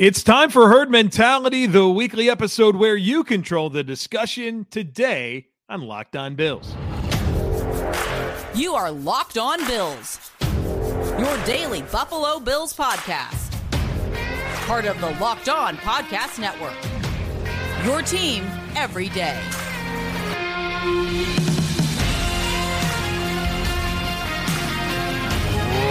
It's time for Herd Mentality, the weekly episode where you control the discussion today on Locked On Bills. You are Locked On Bills, your daily Buffalo Bills podcast. Part of the Locked On Podcast Network. Your team every day.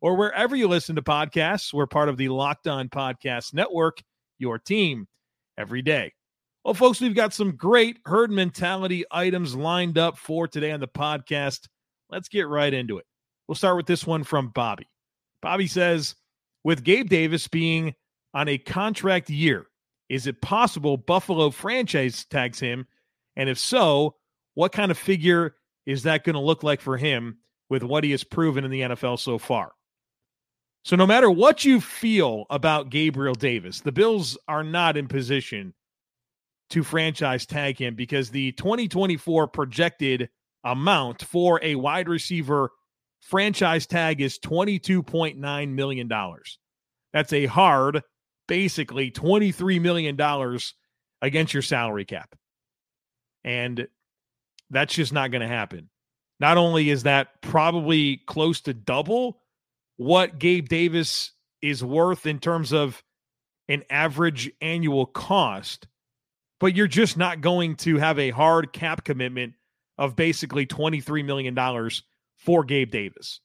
or wherever you listen to podcasts. We're part of the Locked On Podcast Network, your team every day. Well, folks, we've got some great herd mentality items lined up for today on the podcast. Let's get right into it. We'll start with this one from Bobby. Bobby says, with Gabe Davis being on a contract year, is it possible Buffalo franchise tags him? And if so, what kind of figure is that going to look like for him with what he has proven in the NFL so far? So, no matter what you feel about Gabriel Davis, the Bills are not in position to franchise tag him because the 2024 projected amount for a wide receiver franchise tag is $22.9 million. That's a hard, basically $23 million against your salary cap. And that's just not going to happen. Not only is that probably close to double what Gabe Davis is worth in terms of an average annual cost, but you're just not going to have a hard cap commitment of basically $23 million for Gabe Davis.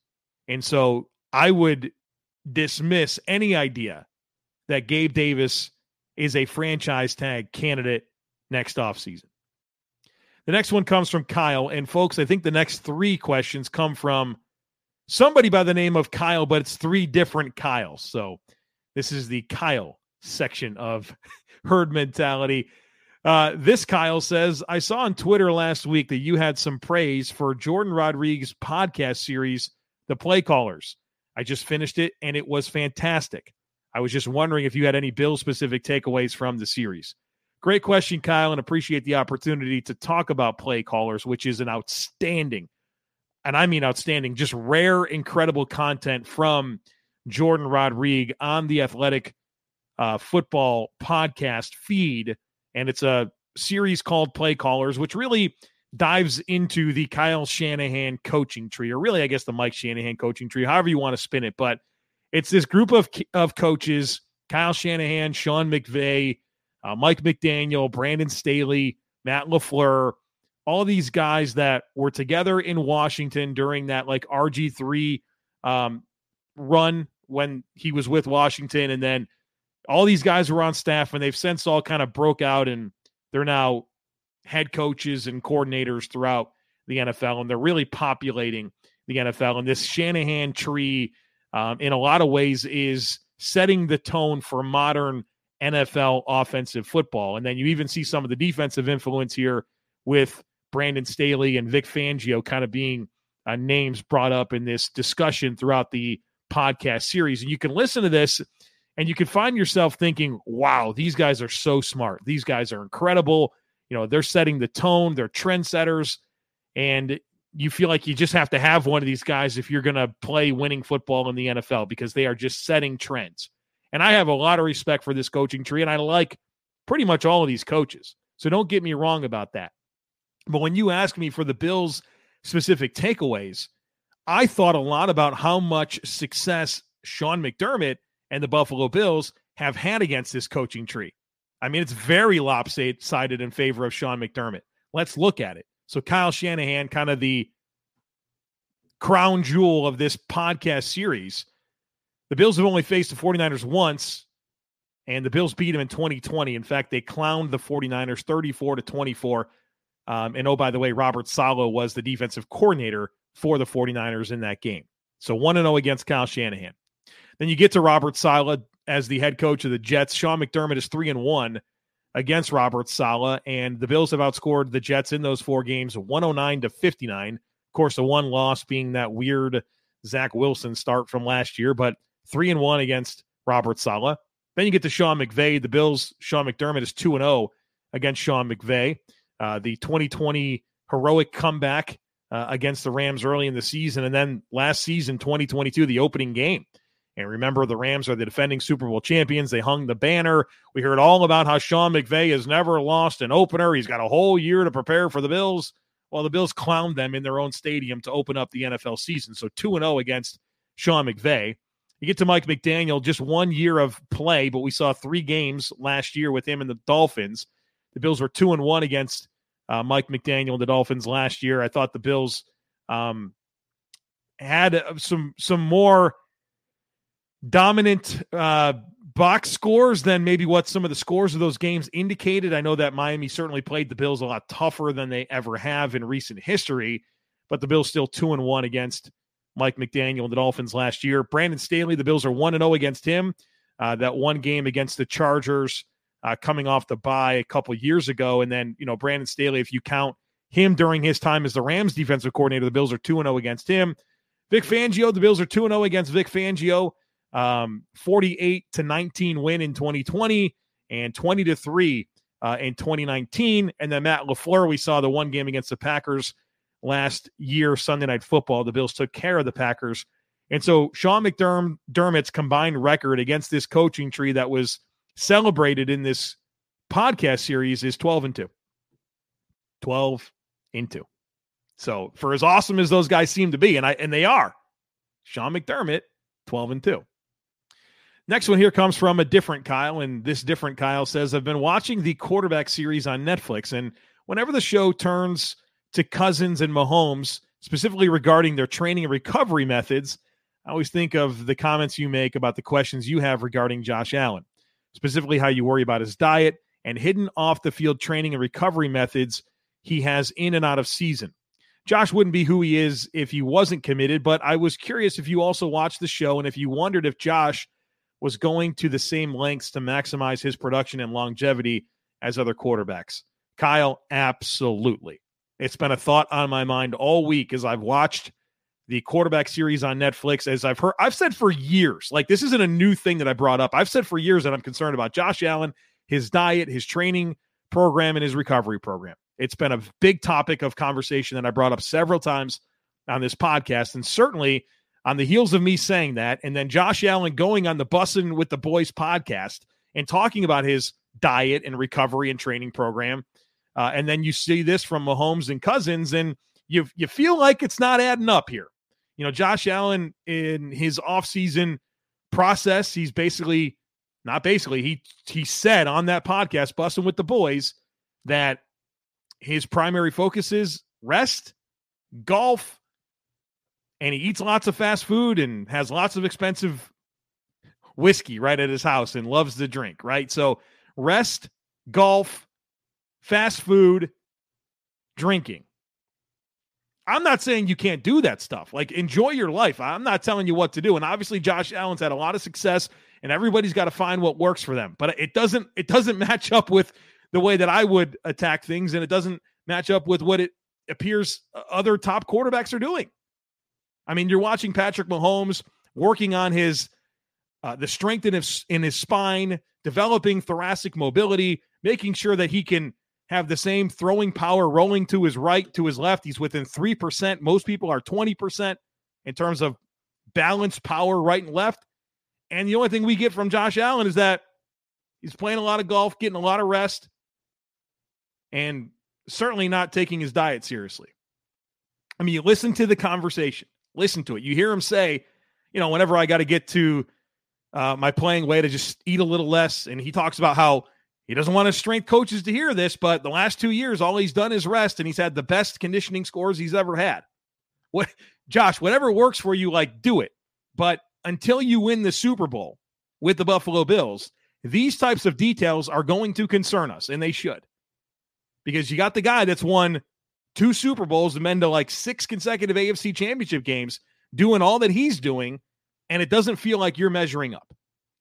And so I would dismiss any idea that Gabe Davis is a franchise tag candidate next offseason. The next one comes from Kyle. And folks, I think the next three questions come from somebody by the name of Kyle, but it's three different Kyles. So this is the Kyle section of herd mentality. Uh, this Kyle says, I saw on Twitter last week that you had some praise for Jordan Rodriguez' podcast series, The Play Callers. I just finished it and it was fantastic. I was just wondering if you had any Bill specific takeaways from the series. Great question, Kyle, and appreciate the opportunity to talk about Play Callers, which is an outstanding and I mean outstanding, just rare, incredible content from Jordan Rodriguez on the Athletic uh, Football podcast feed. And it's a series called Play Callers, which really dives into the Kyle Shanahan coaching tree, or really, I guess, the Mike Shanahan coaching tree, however you want to spin it. But it's this group of, of coaches Kyle Shanahan, Sean McVay, uh, Mike McDaniel, Brandon Staley, Matt LaFleur all these guys that were together in Washington during that like RG3 um, run when he was with Washington. And then all these guys were on staff and they've since all kind of broke out and they're now head coaches and coordinators throughout the NFL. And they're really populating the NFL. And this Shanahan tree, um, in a lot of ways, is setting the tone for modern NFL offensive football. And then you even see some of the defensive influence here with Brandon Staley and Vic Fangio kind of being uh, names brought up in this discussion throughout the podcast series. And you can listen to this and you can find yourself thinking, wow, these guys are so smart. These guys are incredible. You know, they're setting the tone, they're trendsetters. And you feel like you just have to have one of these guys if you're going to play winning football in the NFL because they are just setting trends. And I have a lot of respect for this coaching tree, and I like pretty much all of these coaches. So don't get me wrong about that. But when you ask me for the Bills' specific takeaways, I thought a lot about how much success Sean McDermott and the Buffalo Bills have had against this coaching tree. I mean, it's very lopsided in favor of Sean McDermott. Let's look at it. So, Kyle Shanahan, kind of the crown jewel of this podcast series. The Bills have only faced the 49ers once, and the Bills beat them in 2020. In fact, they clowned the 49ers 34 to 24 um, and oh, by the way, Robert Saleh was the defensive coordinator for the 49ers in that game. So 1 0 against Kyle Shanahan. Then you get to Robert Saleh as the head coach of the Jets. Sean McDermott is 3 and 1 against Robert Saleh, and the Bills have outscored the Jets in those four games 109 to 59. Of course, the one loss being that weird Zach Wilson start from last year, but three and one against Robert Saleh. Then you get to Sean McVay. The Bills, Sean McDermott is 2 and 0 against Sean McVay. Uh, the 2020 heroic comeback uh, against the Rams early in the season. And then last season, 2022, the opening game. And remember, the Rams are the defending Super Bowl champions. They hung the banner. We heard all about how Sean McVay has never lost an opener. He's got a whole year to prepare for the Bills. Well, the Bills clowned them in their own stadium to open up the NFL season. So 2 0 against Sean McVay. You get to Mike McDaniel, just one year of play, but we saw three games last year with him and the Dolphins. The Bills were 2 and 1 against uh, Mike McDaniel and the Dolphins last year. I thought the Bills um, had uh, some some more dominant uh, box scores than maybe what some of the scores of those games indicated. I know that Miami certainly played the Bills a lot tougher than they ever have in recent history, but the Bills still two and one against Mike McDaniel and the Dolphins last year. Brandon Staley, the Bills are one and zero oh against him. Uh, that one game against the Chargers, uh, coming off the bye a couple years ago, and then you know Brandon Staley, if you count him during his time as the Rams defensive coordinator, the Bills are two and zero oh against him. Vic Fangio, the Bills are two and zero against Vic Fangio. Um, 48 to 19 win in 2020 and 20 to 3 uh, in 2019. And then Matt LaFleur, we saw the one game against the Packers last year, Sunday Night Football. The Bills took care of the Packers. And so Sean McDermott's combined record against this coaching tree that was celebrated in this podcast series is 12 and 2. 12 and 2. So for as awesome as those guys seem to be, and I and they are, Sean McDermott, 12 and 2. Next one here comes from a different Kyle, and this different Kyle says, I've been watching the quarterback series on Netflix, and whenever the show turns to Cousins and Mahomes, specifically regarding their training and recovery methods, I always think of the comments you make about the questions you have regarding Josh Allen, specifically how you worry about his diet and hidden off the field training and recovery methods he has in and out of season. Josh wouldn't be who he is if he wasn't committed, but I was curious if you also watched the show and if you wondered if Josh was going to the same lengths to maximize his production and longevity as other quarterbacks. Kyle, absolutely. It's been a thought on my mind all week as I've watched the quarterback series on Netflix. As I've heard, I've said for years, like this isn't a new thing that I brought up. I've said for years that I'm concerned about Josh Allen, his diet, his training program, and his recovery program. It's been a big topic of conversation that I brought up several times on this podcast. And certainly on the heels of me saying that, and then Josh Allen going on the Bussin' with the Boys podcast and talking about his diet and recovery and training program. Uh, and then you see this from Mahomes and Cousins, and you you feel like it's not adding up here. You know, Josh Allen in his offseason process, he's basically not basically, he he said on that podcast, Bussin' with the Boys, that his primary focus is rest, golf, and he eats lots of fast food and has lots of expensive whiskey right at his house and loves to drink, right? So rest, golf, fast food, drinking. I'm not saying you can't do that stuff. Like enjoy your life. I'm not telling you what to do. And obviously Josh Allen's had a lot of success and everybody's got to find what works for them. But it doesn't it doesn't match up with the way that I would attack things and it doesn't match up with what it appears other top quarterbacks are doing. I mean, you're watching Patrick Mahomes working on his uh, the strength in his in his spine, developing thoracic mobility, making sure that he can have the same throwing power rolling to his right, to his left. He's within 3%. Most people are 20% in terms of balanced power right and left. And the only thing we get from Josh Allen is that he's playing a lot of golf, getting a lot of rest, and certainly not taking his diet seriously. I mean, you listen to the conversation listen to it. You hear him say, you know, whenever I got to get to uh, my playing weight, to just eat a little less. And he talks about how he doesn't want his strength coaches to hear this, but the last two years, all he's done is rest, and he's had the best conditioning scores he's ever had. What, Josh? Whatever works for you, like do it. But until you win the Super Bowl with the Buffalo Bills, these types of details are going to concern us, and they should, because you got the guy that's won two Super Bowls and been to like six consecutive AFC championship games doing all that he's doing, and it doesn't feel like you're measuring up.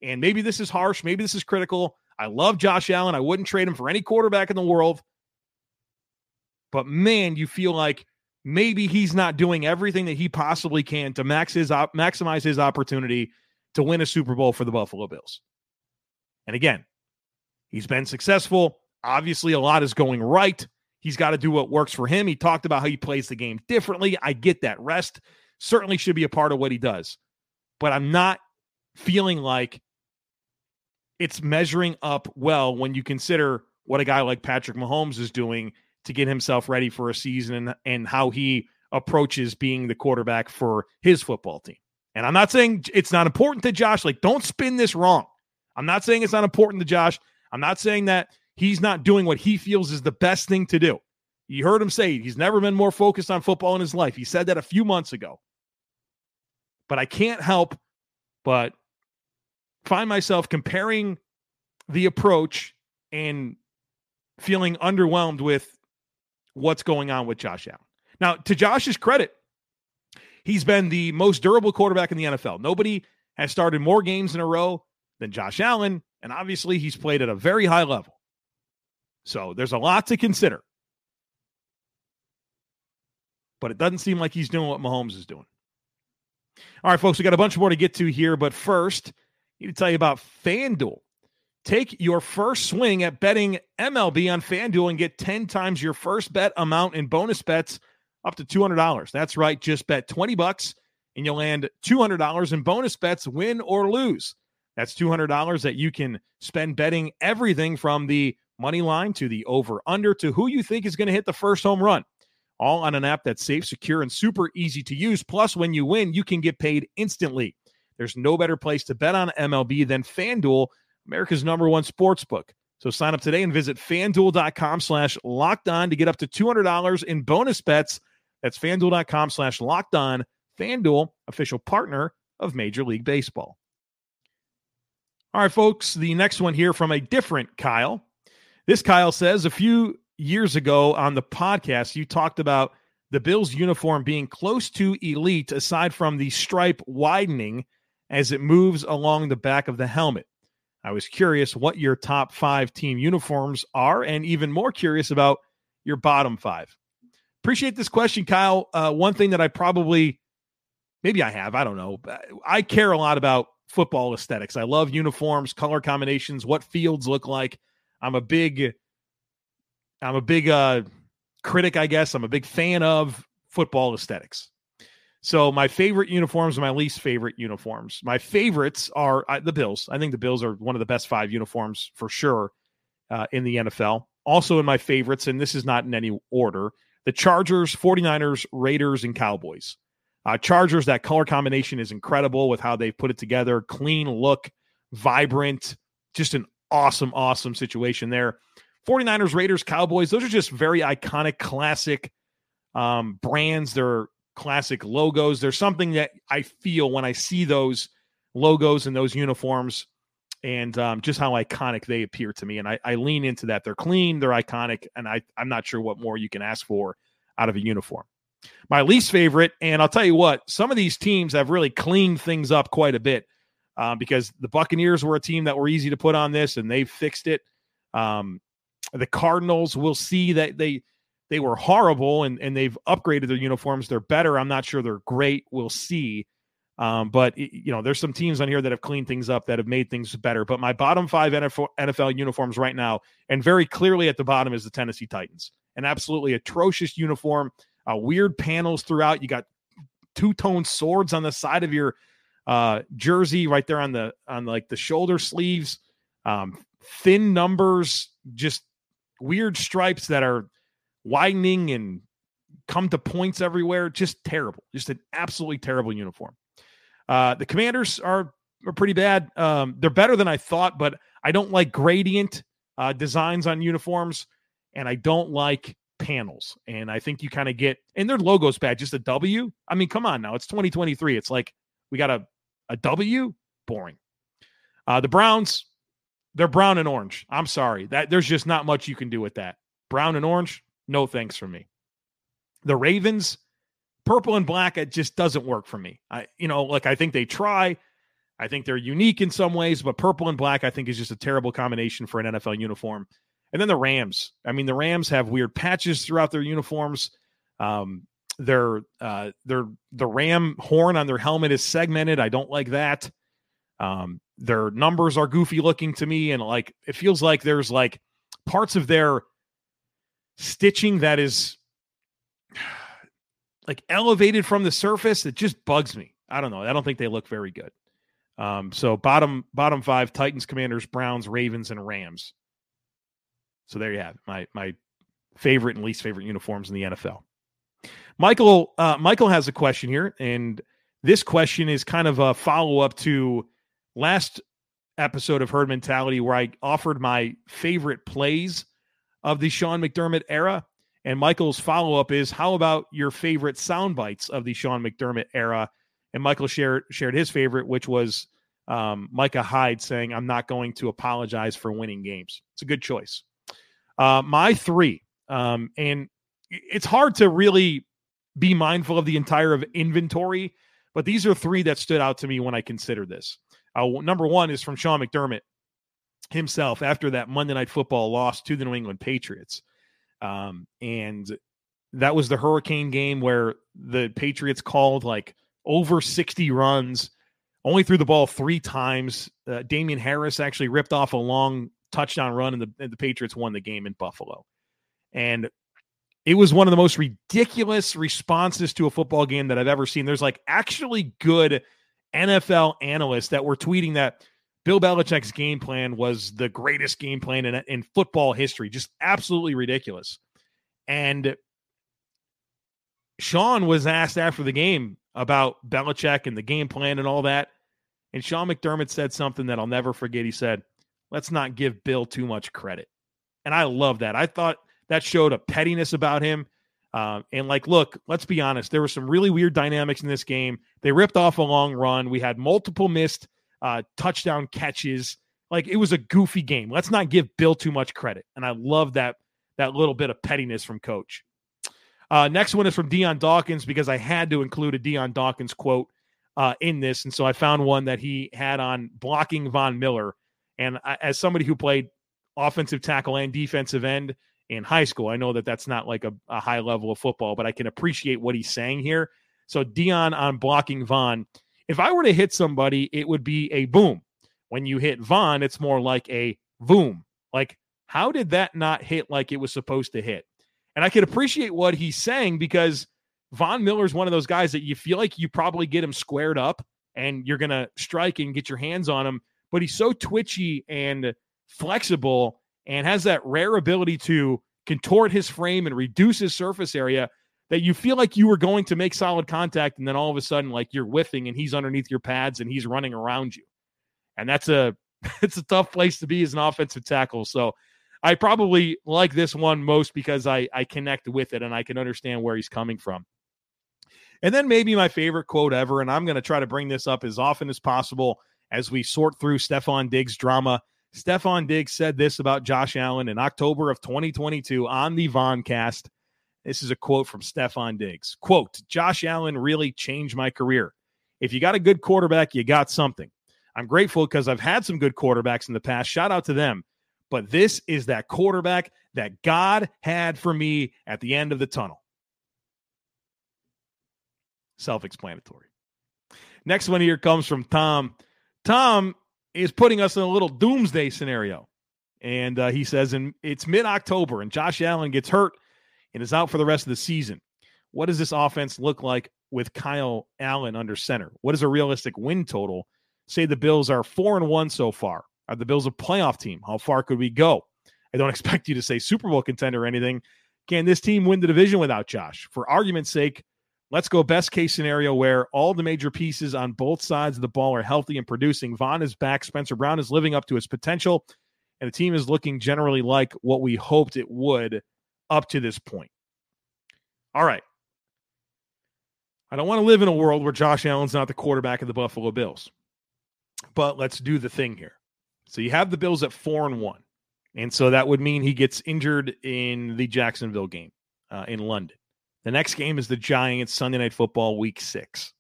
And maybe this is harsh, maybe this is critical. I love Josh Allen. I wouldn't trade him for any quarterback in the world. But man, you feel like maybe he's not doing everything that he possibly can to max his op- maximize his opportunity to win a Super Bowl for the Buffalo Bills. And again, he's been successful. Obviously, a lot is going right. He's got to do what works for him. He talked about how he plays the game differently. I get that. Rest certainly should be a part of what he does. But I'm not feeling like it's measuring up well when you consider what a guy like Patrick Mahomes is doing to get himself ready for a season and, and how he approaches being the quarterback for his football team. And I'm not saying it's not important to Josh. Like, don't spin this wrong. I'm not saying it's not important to Josh. I'm not saying that he's not doing what he feels is the best thing to do. You heard him say he's never been more focused on football in his life. He said that a few months ago. But I can't help but find myself comparing the approach and feeling underwhelmed with what's going on with Josh Allen. Now, to Josh's credit, he's been the most durable quarterback in the NFL. Nobody has started more games in a row than Josh Allen, and obviously he's played at a very high level. So there's a lot to consider. But it doesn't seem like he's doing what Mahomes is doing. All right, folks, we got a bunch more to get to here, but first, Need to tell you about FanDuel. Take your first swing at betting MLB on FanDuel and get 10 times your first bet amount in bonus bets up to $200. That's right, just bet 20 bucks and you'll land $200 in bonus bets win or lose. That's $200 that you can spend betting everything from the money line to the over under to who you think is going to hit the first home run all on an app that's safe, secure, and super easy to use. Plus, when you win, you can get paid instantly. There's no better place to bet on MLB than FanDuel, America's number one sports book. So sign up today and visit fanduel.com slash locked on to get up to $200 in bonus bets. That's fanduel.com slash locked on. FanDuel, official partner of Major League Baseball. All right, folks, the next one here from a different Kyle. This Kyle says a few years ago on the podcast, you talked about the Bills uniform being close to elite aside from the stripe widening as it moves along the back of the helmet. I was curious what your top five team uniforms are, and even more curious about your bottom five. Appreciate this question, Kyle. Uh, one thing that I probably, maybe I have, I don't know. I care a lot about football aesthetics. I love uniforms, color combinations, what fields look like. I'm a big I'm a big uh, critic, I guess. I'm a big fan of football aesthetics. So my favorite uniforms my least favorite uniforms. My favorites are uh, the Bills. I think the Bills are one of the best five uniforms for sure uh, in the NFL. Also in my favorites, and this is not in any order, the Chargers, 49ers, Raiders, and Cowboys. Uh, Chargers, that color combination is incredible with how they put it together. Clean look, vibrant, just an awesome, awesome situation there. 49ers, Raiders, Cowboys, those are just very iconic, classic um, brands. They're classic logos. There's something that I feel when I see those logos and those uniforms and um, just how iconic they appear to me. And I, I lean into that. They're clean, they're iconic, and I, I'm not sure what more you can ask for out of a uniform. My least favorite, and I'll tell you what, some of these teams have really cleaned things up quite a bit uh, because the Buccaneers were a team that were easy to put on this and they've fixed it. Um, the Cardinals will see that they they were horrible and and they've upgraded their uniforms. They're better. I'm not sure they're great. We'll see. Um, but you know, there's some teams on here that have cleaned things up that have made things better. But my bottom five NFL, uniforms right now, and very clearly at the bottom is the Tennessee Titans. An absolutely atrocious uniform. Uh, weird panels throughout. You got two tone swords on the side of your uh, jersey, right there on the on like the shoulder sleeves. Um, thin numbers, just weird stripes that are widening and come to points everywhere. Just terrible. Just an absolutely terrible uniform. Uh, the commanders are, are pretty bad. Um, they're better than I thought, but I don't like gradient uh, designs on uniforms, and I don't like panels. And I think you kind of get, and their logo's bad, just a W. I mean, come on now. It's 2023. It's like we got a, a W. Boring. Uh, the Browns, they're brown and orange. I'm sorry. That there's just not much you can do with that. Brown and orange, no thanks for me. The Ravens, purple and black, it just doesn't work for me. I, you know, like I think they try. I think they're unique in some ways, but purple and black I think is just a terrible combination for an NFL uniform. And then the Rams. I mean, the Rams have weird patches throughout their uniforms. Um, their uh, their the ram horn on their helmet is segmented. I don't like that. Um, their numbers are goofy looking to me, and like it feels like there's like parts of their stitching that is like elevated from the surface. It just bugs me. I don't know. I don't think they look very good. Um, so bottom bottom five: Titans, Commanders, Browns, Ravens, and Rams. So there you have it. my my favorite and least favorite uniforms in the NFL. Michael uh, Michael has a question here, and this question is kind of a follow up to last episode of Herd Mentality, where I offered my favorite plays of the Sean McDermott era. And Michael's follow up is, how about your favorite sound bites of the Sean McDermott era? And Michael shared shared his favorite, which was um, Micah Hyde saying, "I'm not going to apologize for winning games." It's a good choice. Uh, my three, um, and it's hard to really be mindful of the entire of inventory, but these are three that stood out to me when I considered this. Uh, number one is from Sean McDermott himself after that Monday Night Football loss to the New England Patriots. Um, and that was the hurricane game where the Patriots called like over 60 runs, only threw the ball three times. Uh, Damien Harris actually ripped off a long touchdown run, and the, and the Patriots won the game in Buffalo. And it was one of the most ridiculous responses to a football game that I've ever seen. There's like actually good NFL analysts that were tweeting that Bill Belichick's game plan was the greatest game plan in, in football history. Just absolutely ridiculous. And Sean was asked after the game about Belichick and the game plan and all that. And Sean McDermott said something that I'll never forget. He said, Let's not give Bill too much credit. And I love that. I thought that showed a pettiness about him. Uh, and like, look, let's be honest. There were some really weird dynamics in this game. They ripped off a long run. We had multiple missed uh, touchdown catches. Like it was a goofy game. Let's not give Bill too much credit. And I love that that little bit of pettiness from Coach. Uh, next one is from Dion Dawkins because I had to include a Dion Dawkins quote uh, in this, and so I found one that he had on blocking Von Miller. And I, as somebody who played offensive tackle and defensive end, in high school. I know that that's not like a, a high level of football, but I can appreciate what he's saying here. So Dion on blocking Von. If I were to hit somebody, it would be a boom. When you hit Von, it's more like a boom. Like, how did that not hit like it was supposed to hit? And I can appreciate what he's saying because Von Miller is one of those guys that you feel like you probably get him squared up and you're going to strike and get your hands on him. But he's so twitchy and flexible and has that rare ability to contort his frame and reduce his surface area that you feel like you were going to make solid contact and then all of a sudden like you're whiffing and he's underneath your pads and he's running around you. And that's a it's a tough place to be as an offensive tackle. So I probably like this one most because I I connect with it and I can understand where he's coming from. And then maybe my favorite quote ever and I'm going to try to bring this up as often as possible as we sort through Stefon Diggs drama Stefon Diggs said this about Josh Allen in October of 2022 on the Voncast. This is a quote from Stefon Diggs. Quote, Josh Allen really changed my career. If you got a good quarterback, you got something. I'm grateful because I've had some good quarterbacks in the past. Shout out to them. But this is that quarterback that God had for me at the end of the tunnel. Self explanatory. Next one here comes from Tom. Tom is putting us in a little doomsday scenario. And uh, he says, and it's mid October, and Josh Allen gets hurt and is out for the rest of the season. What does this offense look like with Kyle Allen under center? What is a realistic win total? Say the Bills are four and one so far. Are the Bills a playoff team? How far could we go? I don't expect you to say Super Bowl contender or anything. Can this team win the division without Josh? For argument's sake, Let's go best case scenario where all the major pieces on both sides of the ball are healthy and producing. Von is back. Spencer Brown is living up to his potential. And the team is looking generally like what we hoped it would up to this point. All right. I don't want to live in a world where Josh Allen's not the quarterback of the Buffalo Bills. But let's do the thing here. So you have the Bills at four and one. And so that would mean he gets injured in the Jacksonville game uh, in London. The next game is the Giants Sunday Night Football Week Six.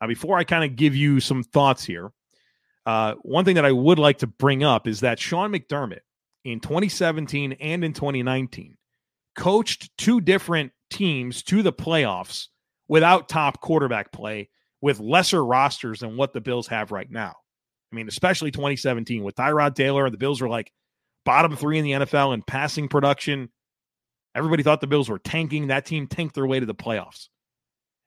Now, before I kind of give you some thoughts here, Uh, one thing that I would like to bring up is that Sean McDermott in 2017 and in 2019 coached two different teams to the playoffs without top quarterback play with lesser rosters than what the Bills have right now. I mean, especially 2017 with Tyrod Taylor, the Bills were like bottom three in the NFL in passing production. Everybody thought the Bills were tanking. That team tanked their way to the playoffs.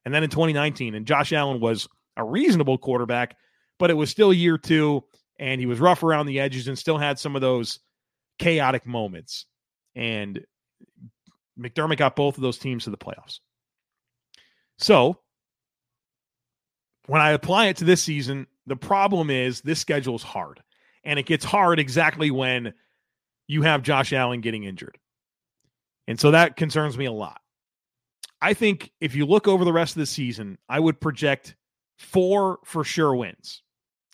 And then in 2019, and Josh Allen was a reasonable quarterback, but it was still year two, and he was rough around the edges and still had some of those chaotic moments. And McDermott got both of those teams to the playoffs. So when I apply it to this season, the problem is this schedule is hard. And it gets hard exactly when you have Josh Allen getting injured. And so that concerns me a lot. I think if you look over the rest of the season, I would project four for sure wins.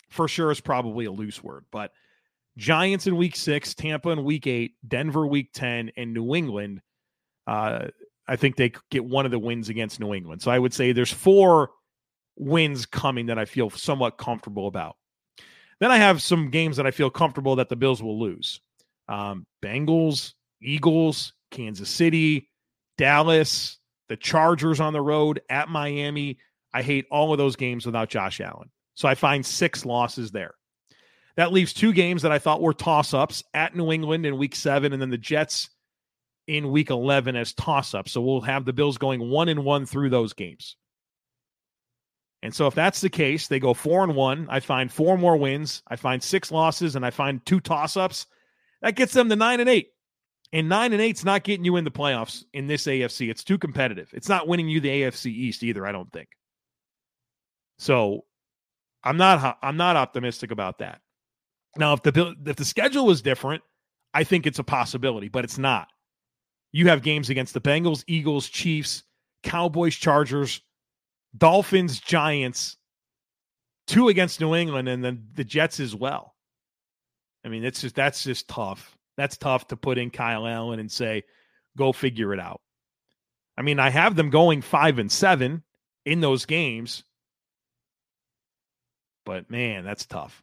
For sure is probably a loose word, but Giants in week six, Tampa in week eight, Denver week 10, and New England. Uh, I think they get one of the wins against New England. So I would say there's four wins coming that I feel somewhat comfortable about. Then I have some games that I feel comfortable that the Bills will lose. Um, Bengals, Eagles, Kansas City, Dallas, the Chargers on the road at Miami. I hate all of those games without Josh Allen. So I find six losses there. That leaves two games that I thought were toss ups at New England in week seven, and then the Jets in week 11 as toss ups. So we'll have the Bills going one and one through those games. And so if that's the case, they go four and one. I find four more wins. I find six losses and I find two toss ups. That gets them to nine and eight. And nine and eight's not getting you in the playoffs in this AFC. It's too competitive. It's not winning you the AFC East either, I don't think. So I'm not I'm not optimistic about that. Now, if the if the schedule was different, I think it's a possibility, but it's not. You have games against the Bengals, Eagles, Chiefs, Cowboys, Chargers, Dolphins, Giants, two against New England, and then the Jets as well. I mean, it's just that's just tough. That's tough to put in Kyle Allen and say, go figure it out. I mean, I have them going five and seven in those games. But man, that's tough.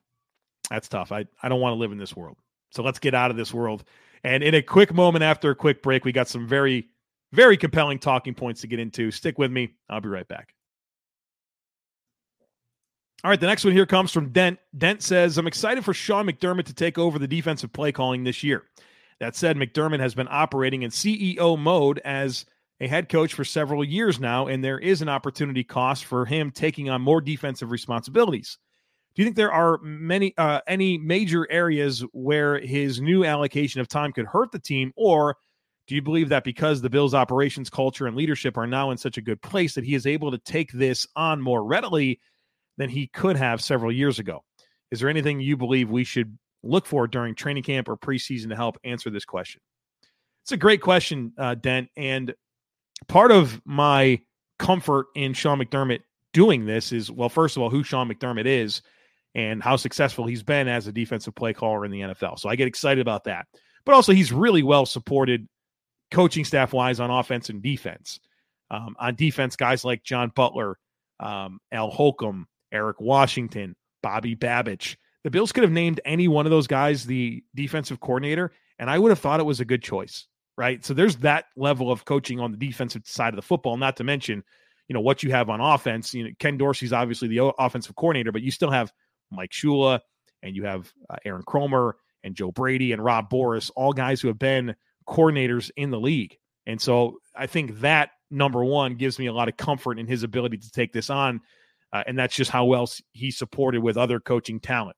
That's tough. I, I don't want to live in this world. So let's get out of this world. And in a quick moment after a quick break, we got some very, very compelling talking points to get into. Stick with me. I'll be right back. All right, the next one here comes from Dent. Dent says, I'm excited for Sean McDermott to take over the defensive play calling this year. That said, McDermott has been operating in CEO mode as a head coach for several years now, and there is an opportunity cost for him taking on more defensive responsibilities. Do you think there are many uh, any major areas where his new allocation of time could hurt the team, or do you believe that because the Bills' operations culture and leadership are now in such a good place that he is able to take this on more readily than he could have several years ago. Is there anything you believe we should look for during training camp or preseason to help answer this question? It's a great question, uh, Dent. And part of my comfort in Sean McDermott doing this is well, first of all, who Sean McDermott is and how successful he's been as a defensive play caller in the NFL. So I get excited about that. But also, he's really well supported coaching staff wise on offense and defense. Um, on defense, guys like John Butler, um, Al Holcomb, Eric Washington, Bobby Babich. The Bills could have named any one of those guys the defensive coordinator, and I would have thought it was a good choice, right? So there's that level of coaching on the defensive side of the football, not to mention, you know, what you have on offense. You know, Ken Dorsey's obviously the offensive coordinator, but you still have Mike Shula and you have uh, Aaron Kromer and Joe Brady and Rob Boras, all guys who have been coordinators in the league. And so I think that number one gives me a lot of comfort in his ability to take this on uh, and that's just how well he's supported with other coaching talent.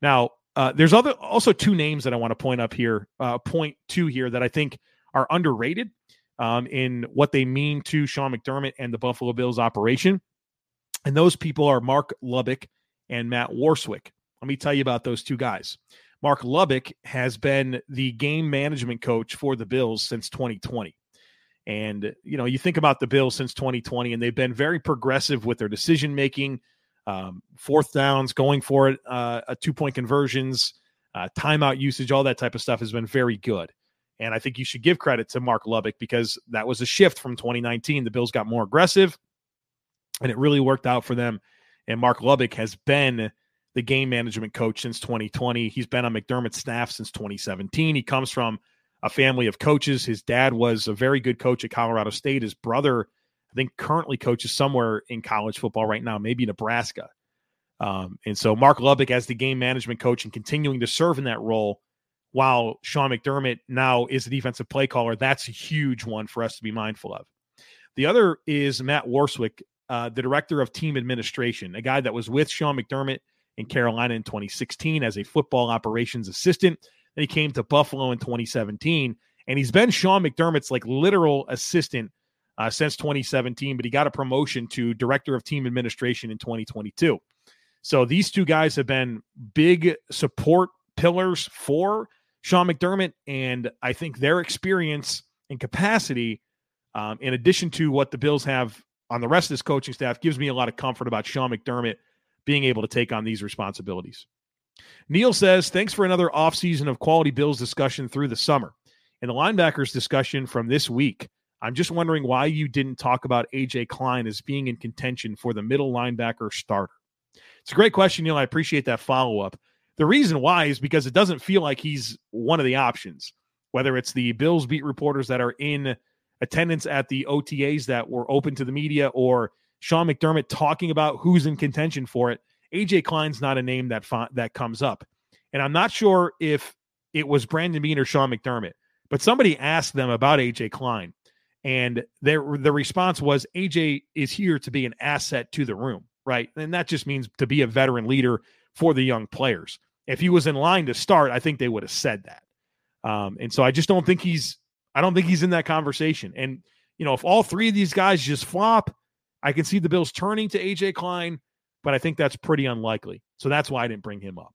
Now, uh, there's other also two names that I want to point up here, uh, point two here that I think are underrated um, in what they mean to Sean McDermott and the Buffalo Bills operation. And those people are Mark Lubick and Matt Warswick. Let me tell you about those two guys. Mark Lubick has been the game management coach for the Bills since 2020. And, you know, you think about the Bills since 2020, and they've been very progressive with their decision making, um, fourth downs, going for it, uh, two point conversions, uh, timeout usage, all that type of stuff has been very good. And I think you should give credit to Mark Lubick because that was a shift from 2019. The Bills got more aggressive, and it really worked out for them. And Mark Lubick has been the game management coach since 2020. He's been on McDermott's staff since 2017. He comes from a family of coaches. His dad was a very good coach at Colorado State. His brother, I think, currently coaches somewhere in college football right now, maybe Nebraska. Um, and so Mark Lubick as the game management coach and continuing to serve in that role while Sean McDermott now is the defensive play caller, that's a huge one for us to be mindful of. The other is Matt Warswick, uh, the director of team administration, a guy that was with Sean McDermott in Carolina in 2016 as a football operations assistant. Then he came to Buffalo in 2017, and he's been Sean McDermott's like literal assistant uh, since 2017. But he got a promotion to director of team administration in 2022. So these two guys have been big support pillars for Sean McDermott, and I think their experience and capacity, um, in addition to what the Bills have on the rest of this coaching staff, gives me a lot of comfort about Sean McDermott being able to take on these responsibilities. Neil says, thanks for another offseason of quality Bills discussion through the summer. In the linebackers discussion from this week, I'm just wondering why you didn't talk about AJ Klein as being in contention for the middle linebacker starter. It's a great question, Neil. I appreciate that follow up. The reason why is because it doesn't feel like he's one of the options, whether it's the Bills beat reporters that are in attendance at the OTAs that were open to the media or Sean McDermott talking about who's in contention for it. AJ Klein's not a name that that comes up, and I'm not sure if it was Brandon Beane or Sean McDermott, but somebody asked them about AJ Klein, and their the response was AJ is here to be an asset to the room, right? And that just means to be a veteran leader for the young players. If he was in line to start, I think they would have said that. Um, and so I just don't think he's I don't think he's in that conversation. And you know, if all three of these guys just flop, I can see the Bills turning to AJ Klein, but I think that's pretty unlikely. So that's why I didn't bring him up.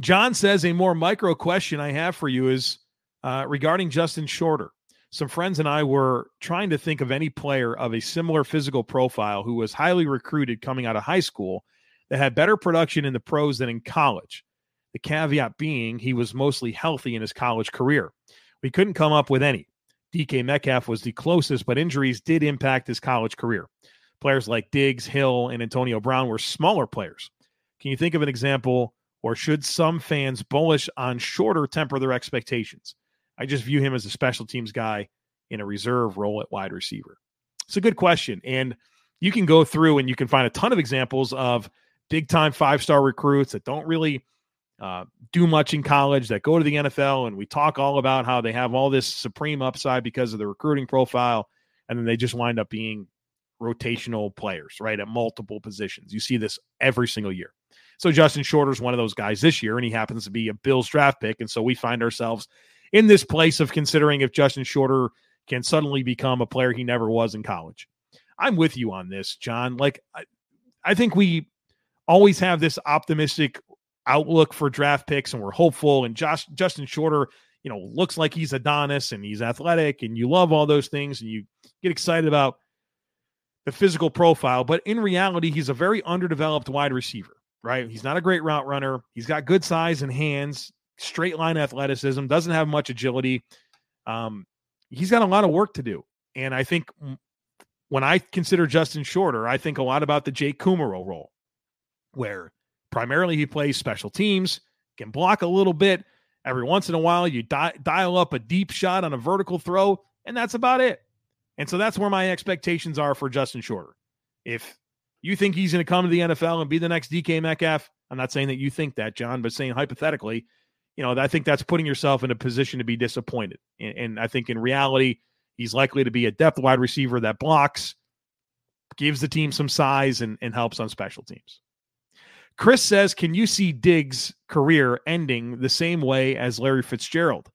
John says a more micro question I have for you is uh, regarding Justin Shorter. Some friends and I were trying to think of any player of a similar physical profile who was highly recruited coming out of high school that had better production in the pros than in college. The caveat being he was mostly healthy in his college career. We couldn't come up with any. DK Metcalf was the closest, but injuries did impact his college career. Players like Diggs, Hill, and Antonio Brown were smaller players. Can you think of an example, or should some fans bullish on Shorter temper their expectations? I just view him as a special teams guy in a reserve role at wide receiver. It's a good question. And you can go through and you can find a ton of examples of big time five star recruits that don't really uh, do much in college that go to the NFL, and we talk all about how they have all this supreme upside because of the recruiting profile, and then they just wind up being rotational players, right, at multiple positions. You see this every single year. So Justin Shorter is one of those guys this year, and he happens to be a Bills draft pick, and so we find ourselves in this place of considering if Justin Shorter can suddenly become a player he never was in college. I'm with you on this, John. Like, I, I think we always have this optimistic outlook for draft picks, and we're hopeful. And Josh Justin Shorter, you know, looks like he's Adonis and he's athletic, and you love all those things, and you get excited about the physical profile. But in reality, he's a very underdeveloped wide receiver, right? He's not a great route runner. He's got good size and hands, straight line athleticism, doesn't have much agility. Um, he's got a lot of work to do. And I think when I consider Justin Shorter, I think a lot about the Jake Kumerow role, where Primarily, he plays special teams, can block a little bit. Every once in a while, you di- dial up a deep shot on a vertical throw, and that's about it. And so that's where my expectations are for Justin Shorter. If you think he's going to come to the NFL and be the next DK Metcalf, I'm not saying that you think that, John, but saying hypothetically, you know, I think that's putting yourself in a position to be disappointed. And, and I think in reality, he's likely to be a depth wide receiver that blocks, gives the team some size, and, and helps on special teams. Chris says, Can you see Diggs' career ending the same way as Larry Fitzgerald,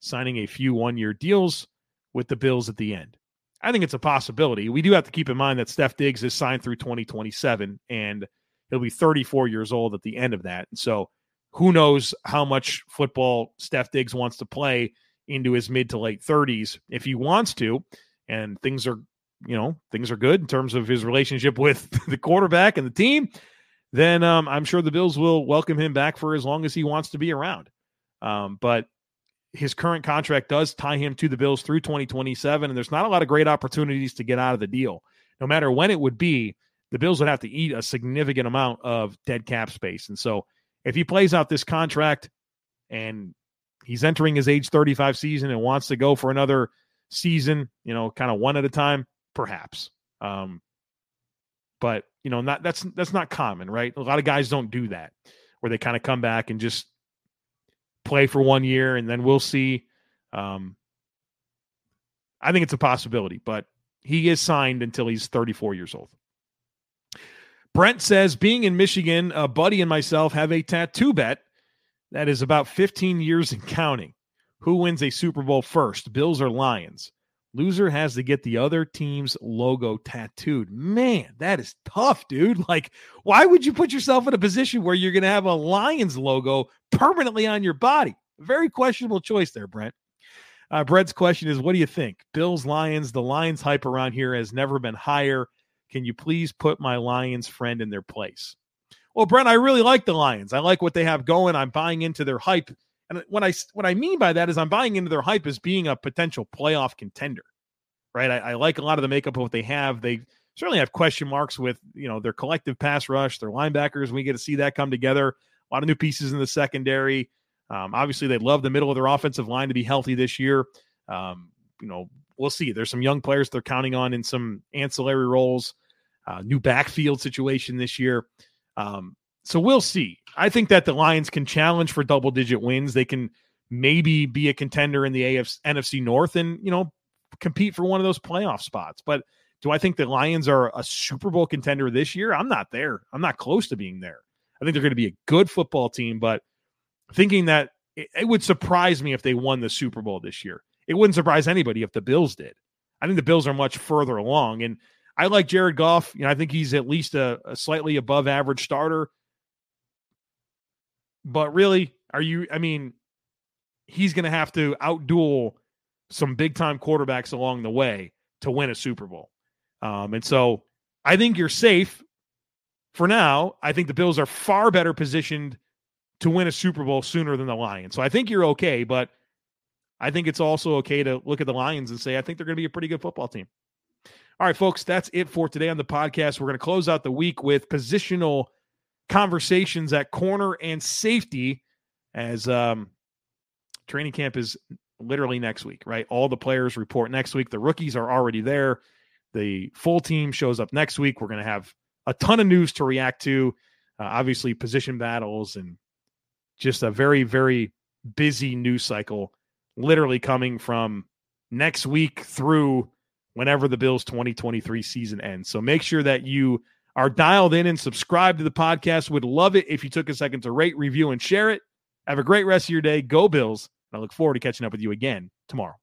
signing a few one year deals with the Bills at the end? I think it's a possibility. We do have to keep in mind that Steph Diggs is signed through 2027 and he'll be 34 years old at the end of that. So who knows how much football Steph Diggs wants to play into his mid to late 30s if he wants to. And things are, you know, things are good in terms of his relationship with the quarterback and the team then um, I'm sure the Bills will welcome him back for as long as he wants to be around. Um, but his current contract does tie him to the Bills through 2027, and there's not a lot of great opportunities to get out of the deal. No matter when it would be, the Bills would have to eat a significant amount of dead cap space. And so if he plays out this contract and he's entering his age 35 season and wants to go for another season, you know, kind of one at a time, perhaps. Um, but you know, not that's that's not common, right? A lot of guys don't do that, where they kind of come back and just play for one year and then we'll see. Um, I think it's a possibility, but he is signed until he's 34 years old. Brent says, being in Michigan, a buddy and myself have a tattoo bet that is about 15 years in counting. Who wins a Super Bowl first, Bills or Lions? Loser has to get the other team's logo tattooed. Man, that is tough, dude. Like, why would you put yourself in a position where you're going to have a Lions logo permanently on your body? Very questionable choice there, Brent. Uh, Brent's question is What do you think? Bills, Lions, the Lions hype around here has never been higher. Can you please put my Lions friend in their place? Well, Brent, I really like the Lions. I like what they have going. I'm buying into their hype. And what I what I mean by that is I'm buying into their hype as being a potential playoff contender. Right? I, I like a lot of the makeup of what they have. They certainly have question marks with you know their collective pass rush, their linebackers. We get to see that come together. A lot of new pieces in the secondary. Um, obviously, they love the middle of their offensive line to be healthy this year. Um, you know, we'll see. There's some young players they're counting on in some ancillary roles. Uh, new backfield situation this year. Um, so we'll see. I think that the Lions can challenge for double digit wins. They can maybe be a contender in the AFC, NFC North and, you know, compete for one of those playoff spots. But do I think the Lions are a Super Bowl contender this year? I'm not there. I'm not close to being there. I think they're going to be a good football team, but thinking that it, it would surprise me if they won the Super Bowl this year. It wouldn't surprise anybody if the Bills did. I think the Bills are much further along. And I like Jared Goff. You know, I think he's at least a, a slightly above average starter. But really, are you? I mean, he's going to have to outduel some big time quarterbacks along the way to win a Super Bowl. Um, and so I think you're safe for now. I think the Bills are far better positioned to win a Super Bowl sooner than the Lions. So I think you're okay, but I think it's also okay to look at the Lions and say, I think they're going to be a pretty good football team. All right, folks, that's it for today on the podcast. We're going to close out the week with positional conversations at corner and safety as um, training camp is literally next week, right? All the players report next week. The rookies are already there. The full team shows up next week. We're going to have a ton of news to react to. Uh, obviously, position battles and just a very, very busy news cycle, literally coming from next week through whenever the Bills 2023 season ends. So make sure that you are dialed in and subscribe to the podcast. Would love it if you took a second to rate, review, and share it. Have a great rest of your day. Go Bills. I look forward to catching up with you again tomorrow.